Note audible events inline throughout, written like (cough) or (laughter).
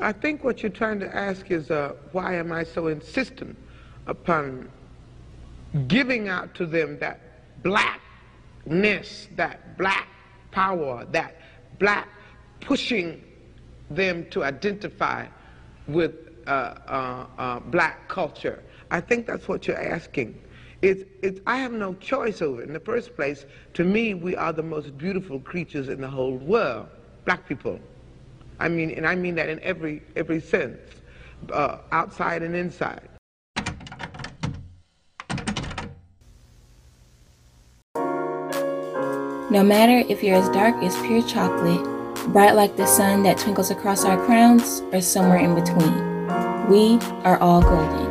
I think what you're trying to ask is uh, why am I so insistent upon giving out to them that blackness, that black power, that black pushing them to identify with uh, uh, uh, black culture. I think that's what you're asking. It's, it's, I have no choice over it. In the first place, to me, we are the most beautiful creatures in the whole world, black people. I mean, and I mean that in every, every sense, uh, outside and inside. No matter if you're as dark as pure chocolate, bright like the sun that twinkles across our crowns, or somewhere in between, we are all golden.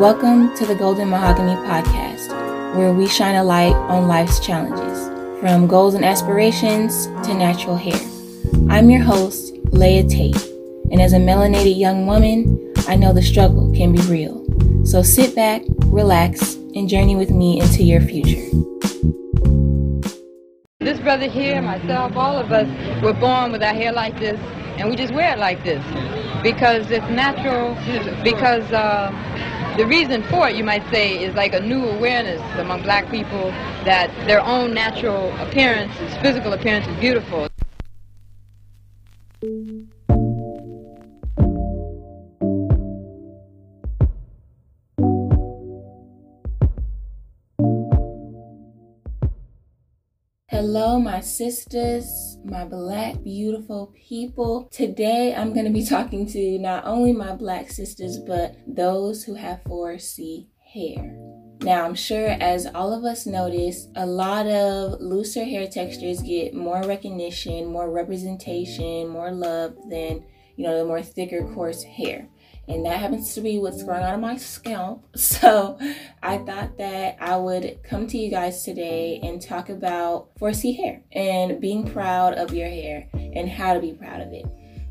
Welcome to the Golden Mahogany Podcast, where we shine a light on life's challenges, from goals and aspirations to natural hair. I'm your host, Leah Tate, and as a melanated young woman, I know the struggle can be real. So sit back, relax, and journey with me into your future. This brother here, myself, all of us were born with our hair like this, and we just wear it like this because it's natural. Because uh, the reason for it, you might say, is like a new awareness among black people that their own natural appearance, physical appearance, is beautiful. Hello, my sisters, my black, beautiful people. Today, I'm going to be talking to not only my black sisters, but those who have 4C hair. Now, I'm sure as all of us notice, a lot of looser hair textures get more recognition, more representation, more love than, you know, the more thicker, coarse hair and that happens to be what's growing out of my scalp. (laughs) So I thought that I would come to you guys today and talk about 4C hair and being proud of your hair and how to be proud of it.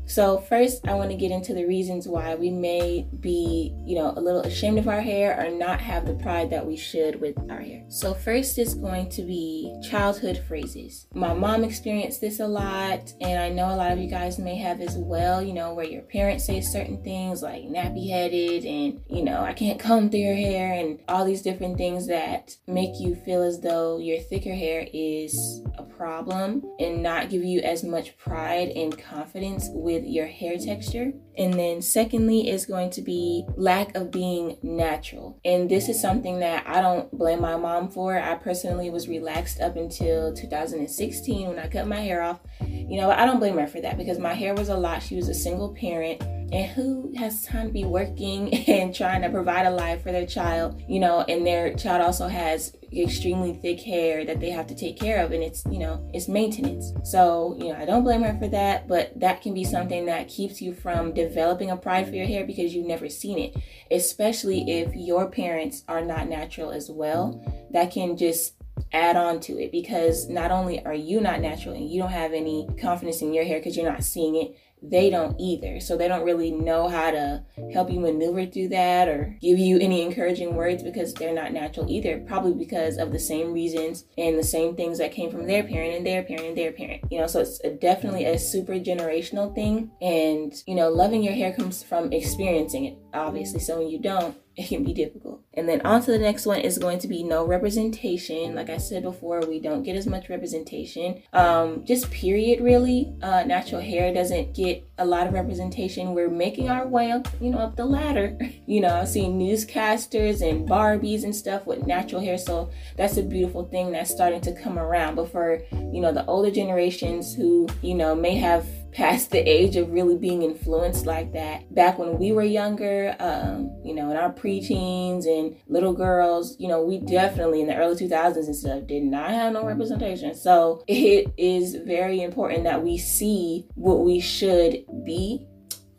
So first, I want to get into the reasons why we may be, you know, a little ashamed of our hair or not have the pride that we should with our hair. So first is going to be childhood phrases. My mom experienced this a lot, and I know a lot of you guys may have as well, you know, where your parents say certain things like nappy headed and, you know, I can't comb through your hair and all these different things that make you feel as though your thicker hair is a problem and not give you as much pride and confidence with with your hair texture. And then secondly is going to be lack of being natural. And this is something that I don't blame my mom for. I personally was relaxed up until 2016 when I cut my hair off. You know, I don't blame her for that because my hair was a lot. She was a single parent and who has time to be working (laughs) and trying to provide a life for their child you know and their child also has extremely thick hair that they have to take care of and it's you know it's maintenance. So you know i don't blame her for that but that can be something that keeps you from developing a pride for your hair because you've never seen it. Especially if your parents are not natural as well that can just add on to it because not only are you not natural and you don't have any confidence in your hair because you're not seeing it they don't either. So they don't really know how to help you maneuver through that or give you any encouraging words because they're not natural either, probably because of the same reasons and the same things that came from their parent and their parent and their parent. You know, so it's a, definitely a mm-hmm. super generational thing. And, you know, loving your hair comes from experiencing it, obviously. So when you don't, it can be difficult. And then on to the next one is going to be no representation. Like I said before, we don't get as much representation. Um, just period, really. Uh, natural hair doesn't get a lot of representation. We're making our way up, you know, up the ladder. (laughs) you know, I've seen newscasters and Barbies and stuff with natural hair. So that's a beautiful thing that's starting to come around. But for, you know, the older generations who, you know, may have past the age of really being influenced like that. Back when we were younger, um, you know, in our preteens and little girls, you know, we definitely in the early 2000s and stuff did not have no representation. So it is very important that we see what we should be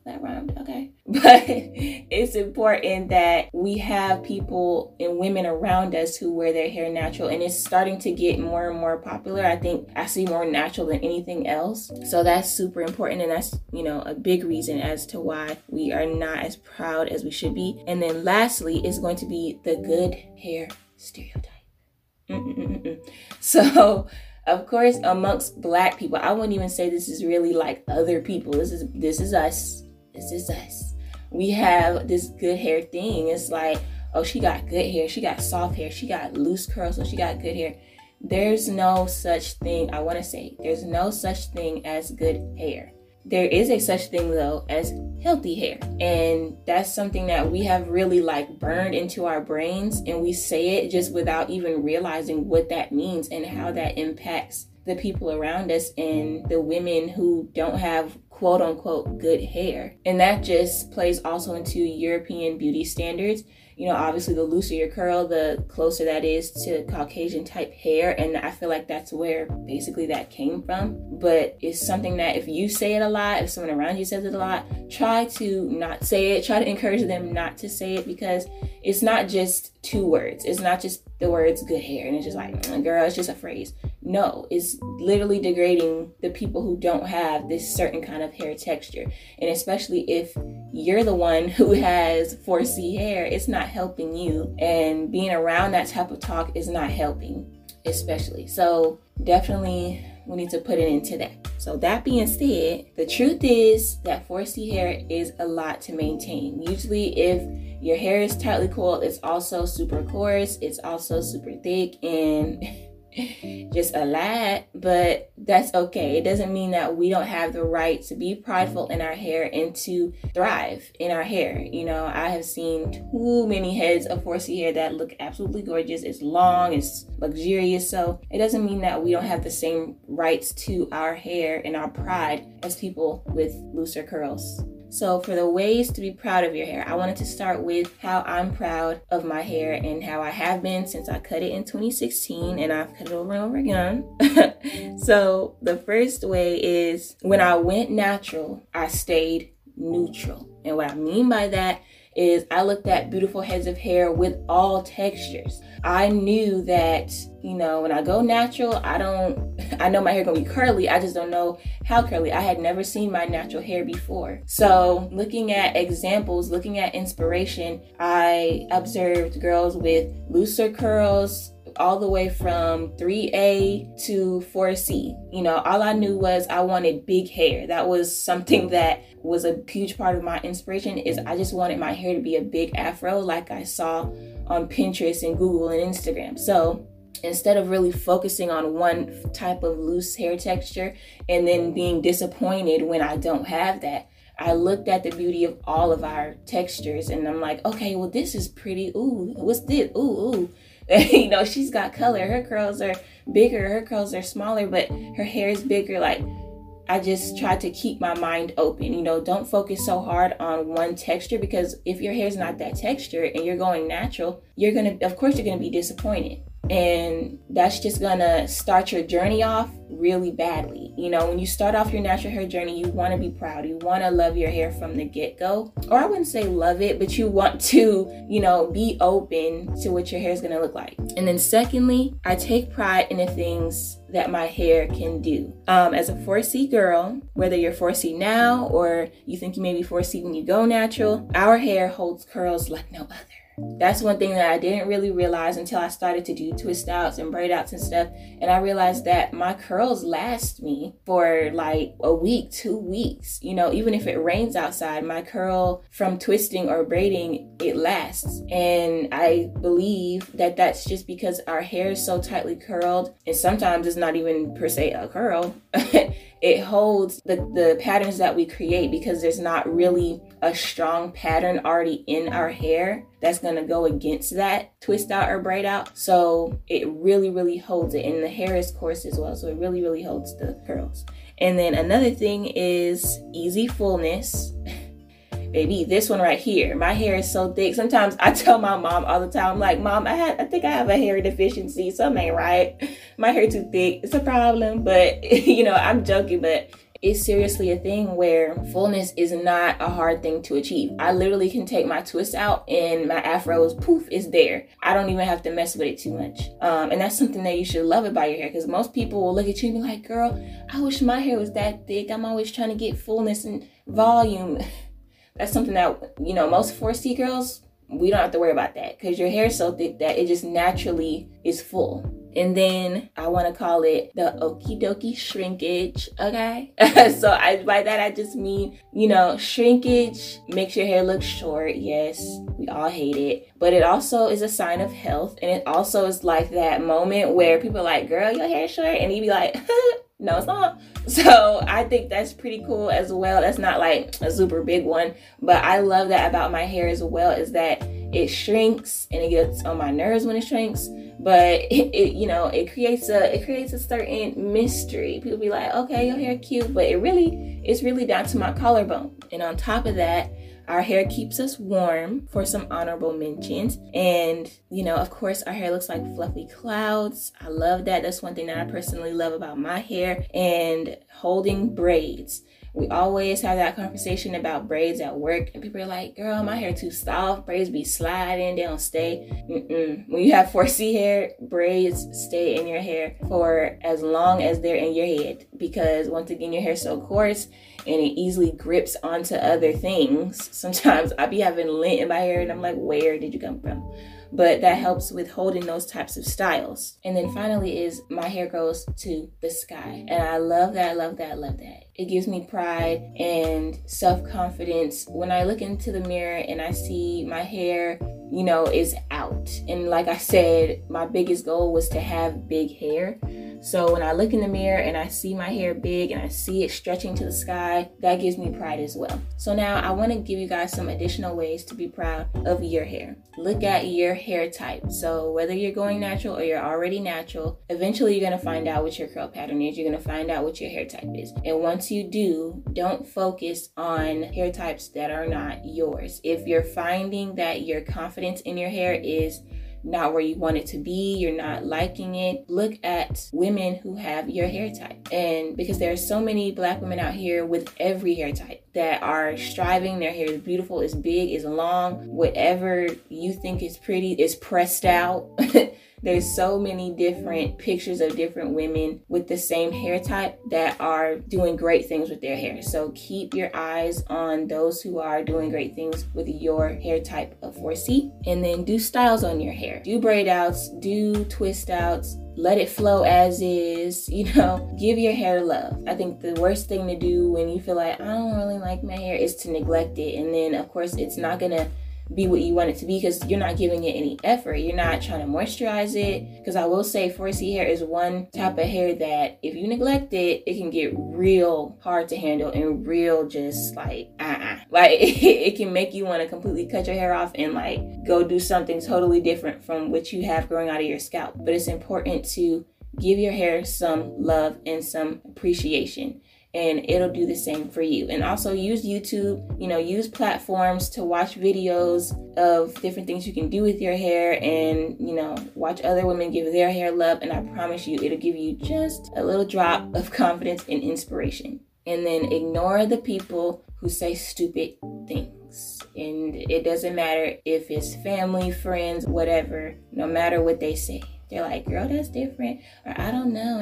that rhymed. Okay. (laughs) But it's important that we have people and women around us who wear their hair natural. And it's starting to get more and more popular. I think I see more natural than anything else. So that's super important. And that's, you know, a big reason as to why we are not as proud as we should be. And then lastly is going to be the good hair stereotype. Mm-mm-mm-mm. So, of course amongst black people i wouldn't even say this is really like other people this is this is us This is us. We have this good hair thing. It's like, oh, she got good hair. She got soft hair. She got loose curls. So she got good hair. There's no such thing, I want to say, there's no such thing as good hair. There is a such thing though as healthy hair. And that's something that we have really like burned into our brains and we say it just without even realizing what that means and how that impacts the people around us and the women who don't have quote unquote good hair. And that just plays also into European beauty standards you know, obviously the looser your curl, the closer that is to Caucasian type hair. And I feel like that's where basically that came from. But it's something that if you say it a lot, if someone around you says it a lot, try to not say it. Try to encourage them not to say it because it's not just two words. It's not just the words good hair and it's just like, mm, girl, it's just a phrase. No, it's literally degrading the people who don't have this certain kind of hair texture. And especially if you're the one (laughs) who has 4C hair, it's not helping you. And being around that type of talk is not helping, especially. So definitely we need to put it into that. So that being said, the truth is that 4C hair is a lot to maintain. Usually if your hair is tightly coiled, it's also super coarse, it's also super thick and (laughs) (laughs) just a lot, but that's okay. It doesn't mean that we don't have the right to be prideful in our hair and to thrive in our hair. You know, I have seen too many heads of 4C hair that look absolutely gorgeous. It's long, it's luxurious. So it doesn't mean that we don't have the same rights to our hair and our pride as people with looser curls. So, for the ways to be proud of your hair, I wanted to start with how I'm proud of my hair and how I have been since I cut it in 2016 and I've cut it over and over again. (laughs) so, the first way is when I went natural, I stayed neutral. And what I mean by that is I looked at beautiful heads of hair with all textures. I knew that, you know, when I go natural, I don't, (laughs) I know my hair gonna be curly. I just don't know how curly. I had never seen my natural hair before. So looking at examples, looking at inspiration, I observed girls with looser curls, all the way from 3A to 4C. You know, all I knew was I wanted big hair. That was something (laughs) that was a huge part of my inspiration is I just wanted my hair to be a big afro like I saw on Pinterest and Google and Instagram. So, instead of really focusing on one type of loose hair texture and then being disappointed when I don't have that, I looked at the beauty of all of our textures and I'm like, okay, well, this is pretty. Ooh, what's this? Ooh, ooh. (laughs) you know, she's got color. Her curls are bigger, her curls are smaller, but her hair is bigger. Like, I just try to keep my mind open. You know, don't focus so hard on one texture because if your hair is not that texture and you're going natural, you're gonna, of course, you're gonna be disappointed. And that's just gonna start your journey off really badly. You know, when you start off your natural hair journey, you wanna be proud. You wanna love your hair from the get go. Or I wouldn't say love it, but you want (laughs) to, you know, be open to what your hair is gonna look like. And then, secondly, I take pride in the things that my hair can do. Um, as a 4C girl, whether you're 4C now or you think you may be 4C when you go natural, our hair holds curls like no other. That's one thing that I didn't really realize until I started to do twist outs and braid outs and stuff. And I realized that my curls last me for like a week, two weeks. You know, even if it rains outside, my curl from twisting or braiding, it lasts. And I believe that that's just because our hair is so tightly curled. And sometimes it's not even per se a curl. (laughs) it holds the, the patterns that we create because there's not really a strong pattern already in our hair that's going to go against that twist out or braid out. So it really, really holds it. And the hair is coarse as well. So it really, really holds the curls. And then another thing is easy fullness. (laughs) Baby, this one right here. My hair is so thick. Sometimes I (laughs) tell my mom all the time, I'm like, Mom, I had I think I have a hair deficiency. Something ain't right. My hair too thick. It's a problem. (laughs) But you know, I'm joking, but it's seriously a thing where fullness is not a hard thing to achieve. I literally can take my twist out and my afro is poof, is there. I don't even have to mess with it too much. Um, and that's something that you should love about your hair because most people will look at you and be like, girl, I wish my hair was that thick. I'm always trying to get fullness and volume. (laughs) that's something that, you know, most 4C girls, we don't have to worry about that because your hair is so thick that it just naturally is full And then I want to call it the okie dokie shrinkage. Okay. (laughs) so I by that I just mean, you know, shrinkage makes your hair look short. Yes, we all hate it. But it also is a sign of health. And it also is like that moment where people are like, girl, your hair short. And you be like, (laughs) no, it's not. (laughs) So I think that's pretty cool as well. That's not like a super big one, but I love that about my hair as well is that it shrinks and it gets on my nerves when it shrinks but (laughs) it, it, you know it creates a it creates a certain mystery people be like okay your hair cute but it really it's really down to my collarbone and on top of that our hair keeps us warm for some honorable mentions. And, you know, of course, our hair looks like fluffy clouds. I love that. That's one thing that I personally love about my hair and holding braids we always have that conversation about braids at work, and people are like, "Girl, my hair too soft. Braids be sliding, they don't stay." Mm-mm. When you have 4C hair, braids stay in your hair for as long as they're in your head, because once again, your hair's so coarse and it easily grips onto other things. (laughs) Sometimes I be having lint in my hair, and I'm like, "Where did you come from?" But that helps with holding those types of styles. And then finally is my hair goes to the sky. And I love that, love that, love that. It gives me pride and self confidence when I look into the mirror and I see my hair, you know, is out. And like I said, my biggest goal was to have big hair. So when I look in the mirror and I see my hair big and I see it stretching to the sky, that gives me pride as well. So now I want to give you guys some additional ways to be proud of your hair. Look at your hair type. So whether you're going natural or you're already natural, eventually you're going to find out what your curl pattern is. You're going to find out what your hair type is. And once you do, don't focus on hair types that are not yours. If you're finding that your confidence in your hair is not where you want it to be, you're not liking it, look at women who have your hair type. And because there are so many black women out here with every hair type that are striving, their hair is beautiful, is big, is long, whatever you think is pretty is pressed out. (laughs) There's so many different pictures of different women with the same hair type that are doing great things with their hair. So keep your eyes on those who are doing great things with your hair type of 4C and then do styles on your hair. Do braid outs, do twist outs, let it flow as is, (laughs) you know, give your hair love. I think the worst thing to do when you feel like I don't really like my hair is to neglect it. And then, of course, it's not gonna be what you want it to be because you're not giving it any effort. You're not trying to moisturize it. Because I will say 4C hair is one type of hair that if you neglect it, it can get real hard to handle and real just like uh-uh. (laughs) Like (laughs) it can make you want to completely cut your hair off and like go do something totally different from what you have growing out of your scalp. But it's important to give your hair some love and some appreciation and it'll do the same for you. And also use YouTube, you know, use platforms to watch videos of different things you can do with your hair and, you know, watch other women give their hair love. And I promise you, it'll give you just a little drop of (laughs) confidence and inspiration. And then ignore the people who say stupid things. And it doesn't matter if it's family, friends, whatever, no matter what they say they're like, girl, that's different. Or I don't know.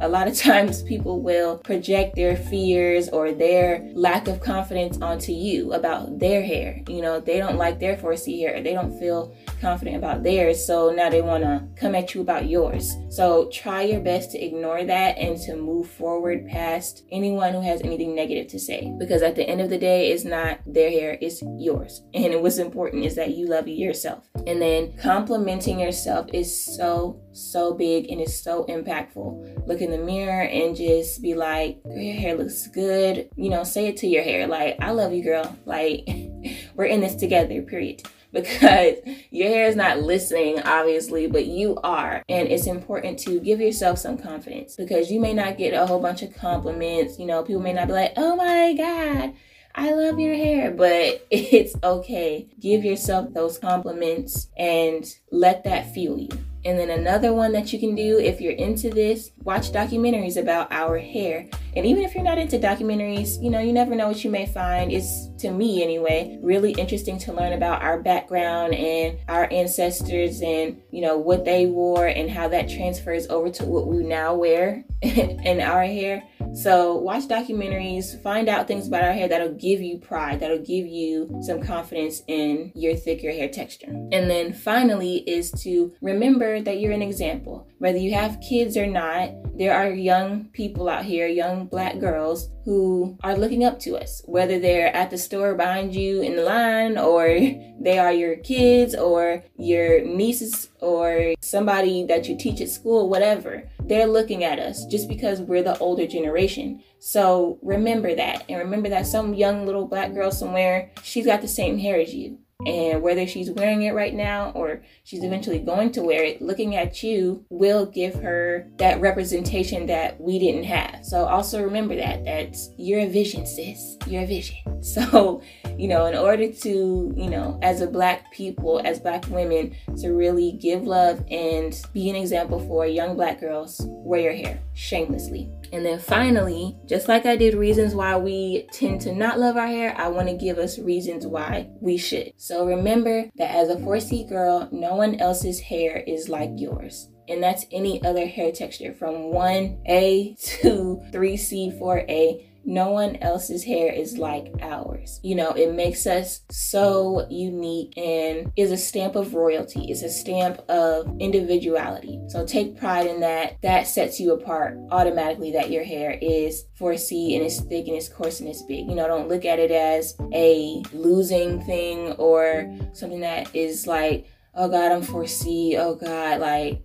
A lot of (laughs) times people will project their fears or their lack of confidence onto you about their hair. You know, they don't like their 4C hair. They don't feel confident about theirs. So now they want to come at you about yours. So try your best to ignore that and to move forward past anyone who has anything negative to say. Because at the end of the day, it's not their hair, it's yours. And what's important is that you love yourself. And then complimenting yourself is so, so big and it's so impactful. Look in the mirror and just be like, your hair looks good. You know, say it to your hair. Like, I love you, girl. Like, (laughs) we're in this together, period. (laughs) because your hair is not listening, obviously, but you are. And it's important to give yourself some confidence because you may not get a whole bunch of compliments. You know, people may not be like, oh my God. I love your hair, but (laughs) it's okay. Give yourself those compliments and let that fuel you. And then another one that you can do if you're into this, watch documentaries about our hair. And even if you're not into documentaries, you know, you never know what you may find. It's, to me anyway, really interesting to learn about our background and our ancestors and, you know, what they wore and how that transfers over to what we now wear (laughs) in our hair. So watch documentaries, find out things about our hair that'll give you pride, that'll give you some confidence in your thicker hair texture. And then finally is to remember that you're an example. Whether you have kids or not, there are young people out here, young black girls who are looking up to us, whether they're at the store behind you in the line or (laughs) they are your kids or your nieces or somebody that you teach at school, whatever. They're looking at us just because we're the older generation. So remember that. And remember that some young little black girl somewhere, she's got the same hair as you. And whether she's wearing it right now or she's eventually going to wear it, looking at you will give her that representation that we didn't have. So also remember that that's you're a vision, sis. You're a vision. (laughs) So, you know, in order to, you know, as a black people, as black women, to really give love and be an example for young black girls, wear your hair shamelessly. And then finally, just like I did reasons why we tend to not love our hair, I want to give us reasons why we should. Remember that as a 4C girl, no one else's hair is like yours. And that's any other hair texture from 1A (laughs) to 3C, 4A no one else's hair is like ours. You know, it makes us so unique and is a stamp of royalty, is a stamp of individuality. So take pride in that. That sets you apart automatically that your hair is 4C and it's thick and it's coarse and it's big. You know, don't look at it as a losing thing or something that is like, oh God, I'm 4C. Oh God, like,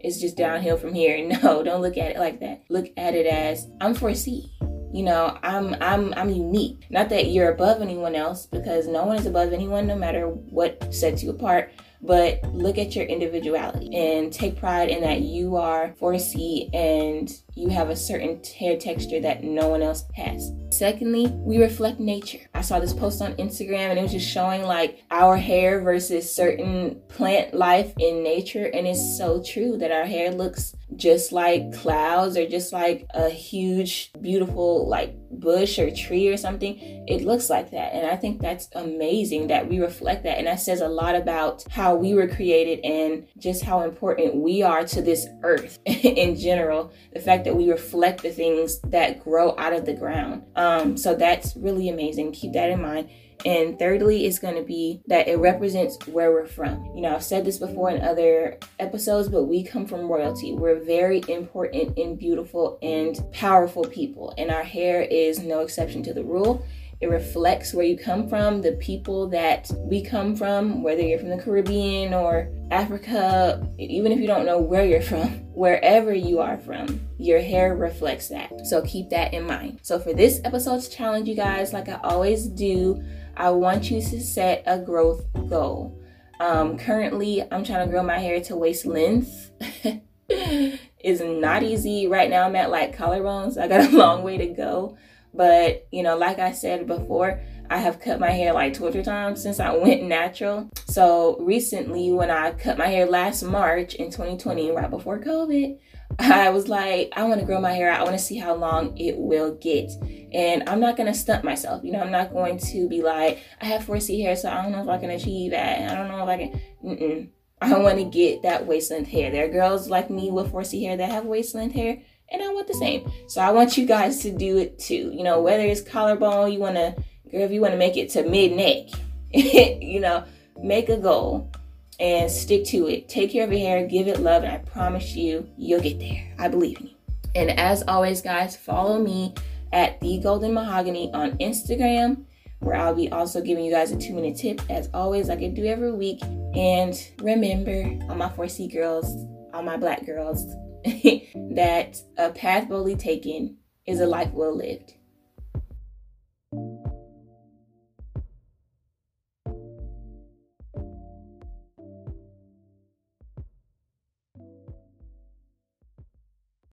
it's just downhill from here. (laughs) No, don't look at it like that. Look at it as I'm 4C you know i'm i'm i'm unique not that you're above anyone else because no one is above anyone no matter what sets you apart but look at your individuality and take pride in that you are 4C and you have a certain hair texture that no one else has. Secondly, we reflect nature. I saw this post on Instagram and it was just showing like our hair versus certain plant life in nature. And it's so true that our hair looks just like clouds or just like a huge, beautiful, like bush or tree or something. It looks like that. And I think that's amazing that we reflect that. And that says a lot about how we were created and just how important we are to this earth (laughs) in general. The fact that we reflect the things that grow out of the ground. Um, so that's really amazing. Keep that in mind. And thirdly, is going to be that it represents where we're from. You know, I've said this before in other episodes, but we come from royalty. We're very important and beautiful and powerful people, and our hair is no exception to the rule. It reflects where you come from, the people that we come from, whether you're from the Caribbean or Africa, even if you don't know where you're from, (laughs) wherever you are from, your hair reflects that. So keep that in mind. So for this episode's challenge, you guys, like I always do, I want you to set a growth goal. Um, currently, I'm trying to grow my hair to waist length. (laughs) is not easy. Right now, I'm at like collarbones. I got a long way to go. But, you know, like I said before, I have cut my hair like two times since I went natural. So recently, when I cut my hair last March in 2020, right before COVID, I was like, I want to grow my hair out. I want to see how long it will get. And I'm not going to stunt myself. You know, I'm not going to be like, I have 4C hair, so I don't know if I can achieve that. I don't know if I can. Mm-mm. I want to get that waist length hair. There are girls like me with 4C hair that have waist length hair and I want the same. So I want you guys to do it too. You know, whether it's collarbone, you want to, girl, if you want to make it to mid neck, (laughs) you know, make a goal and stick to it. Take care of your hair, give it love, and I promise you, you'll get there. I believe in you. And as always, guys, follow me at the Golden Mahogany on Instagram, where I'll be also giving you guys a two minute tip, as always, like I do every week. And remember, all my 4C girls, all my black girls, (laughs) that a path boldly taken is a life well lived.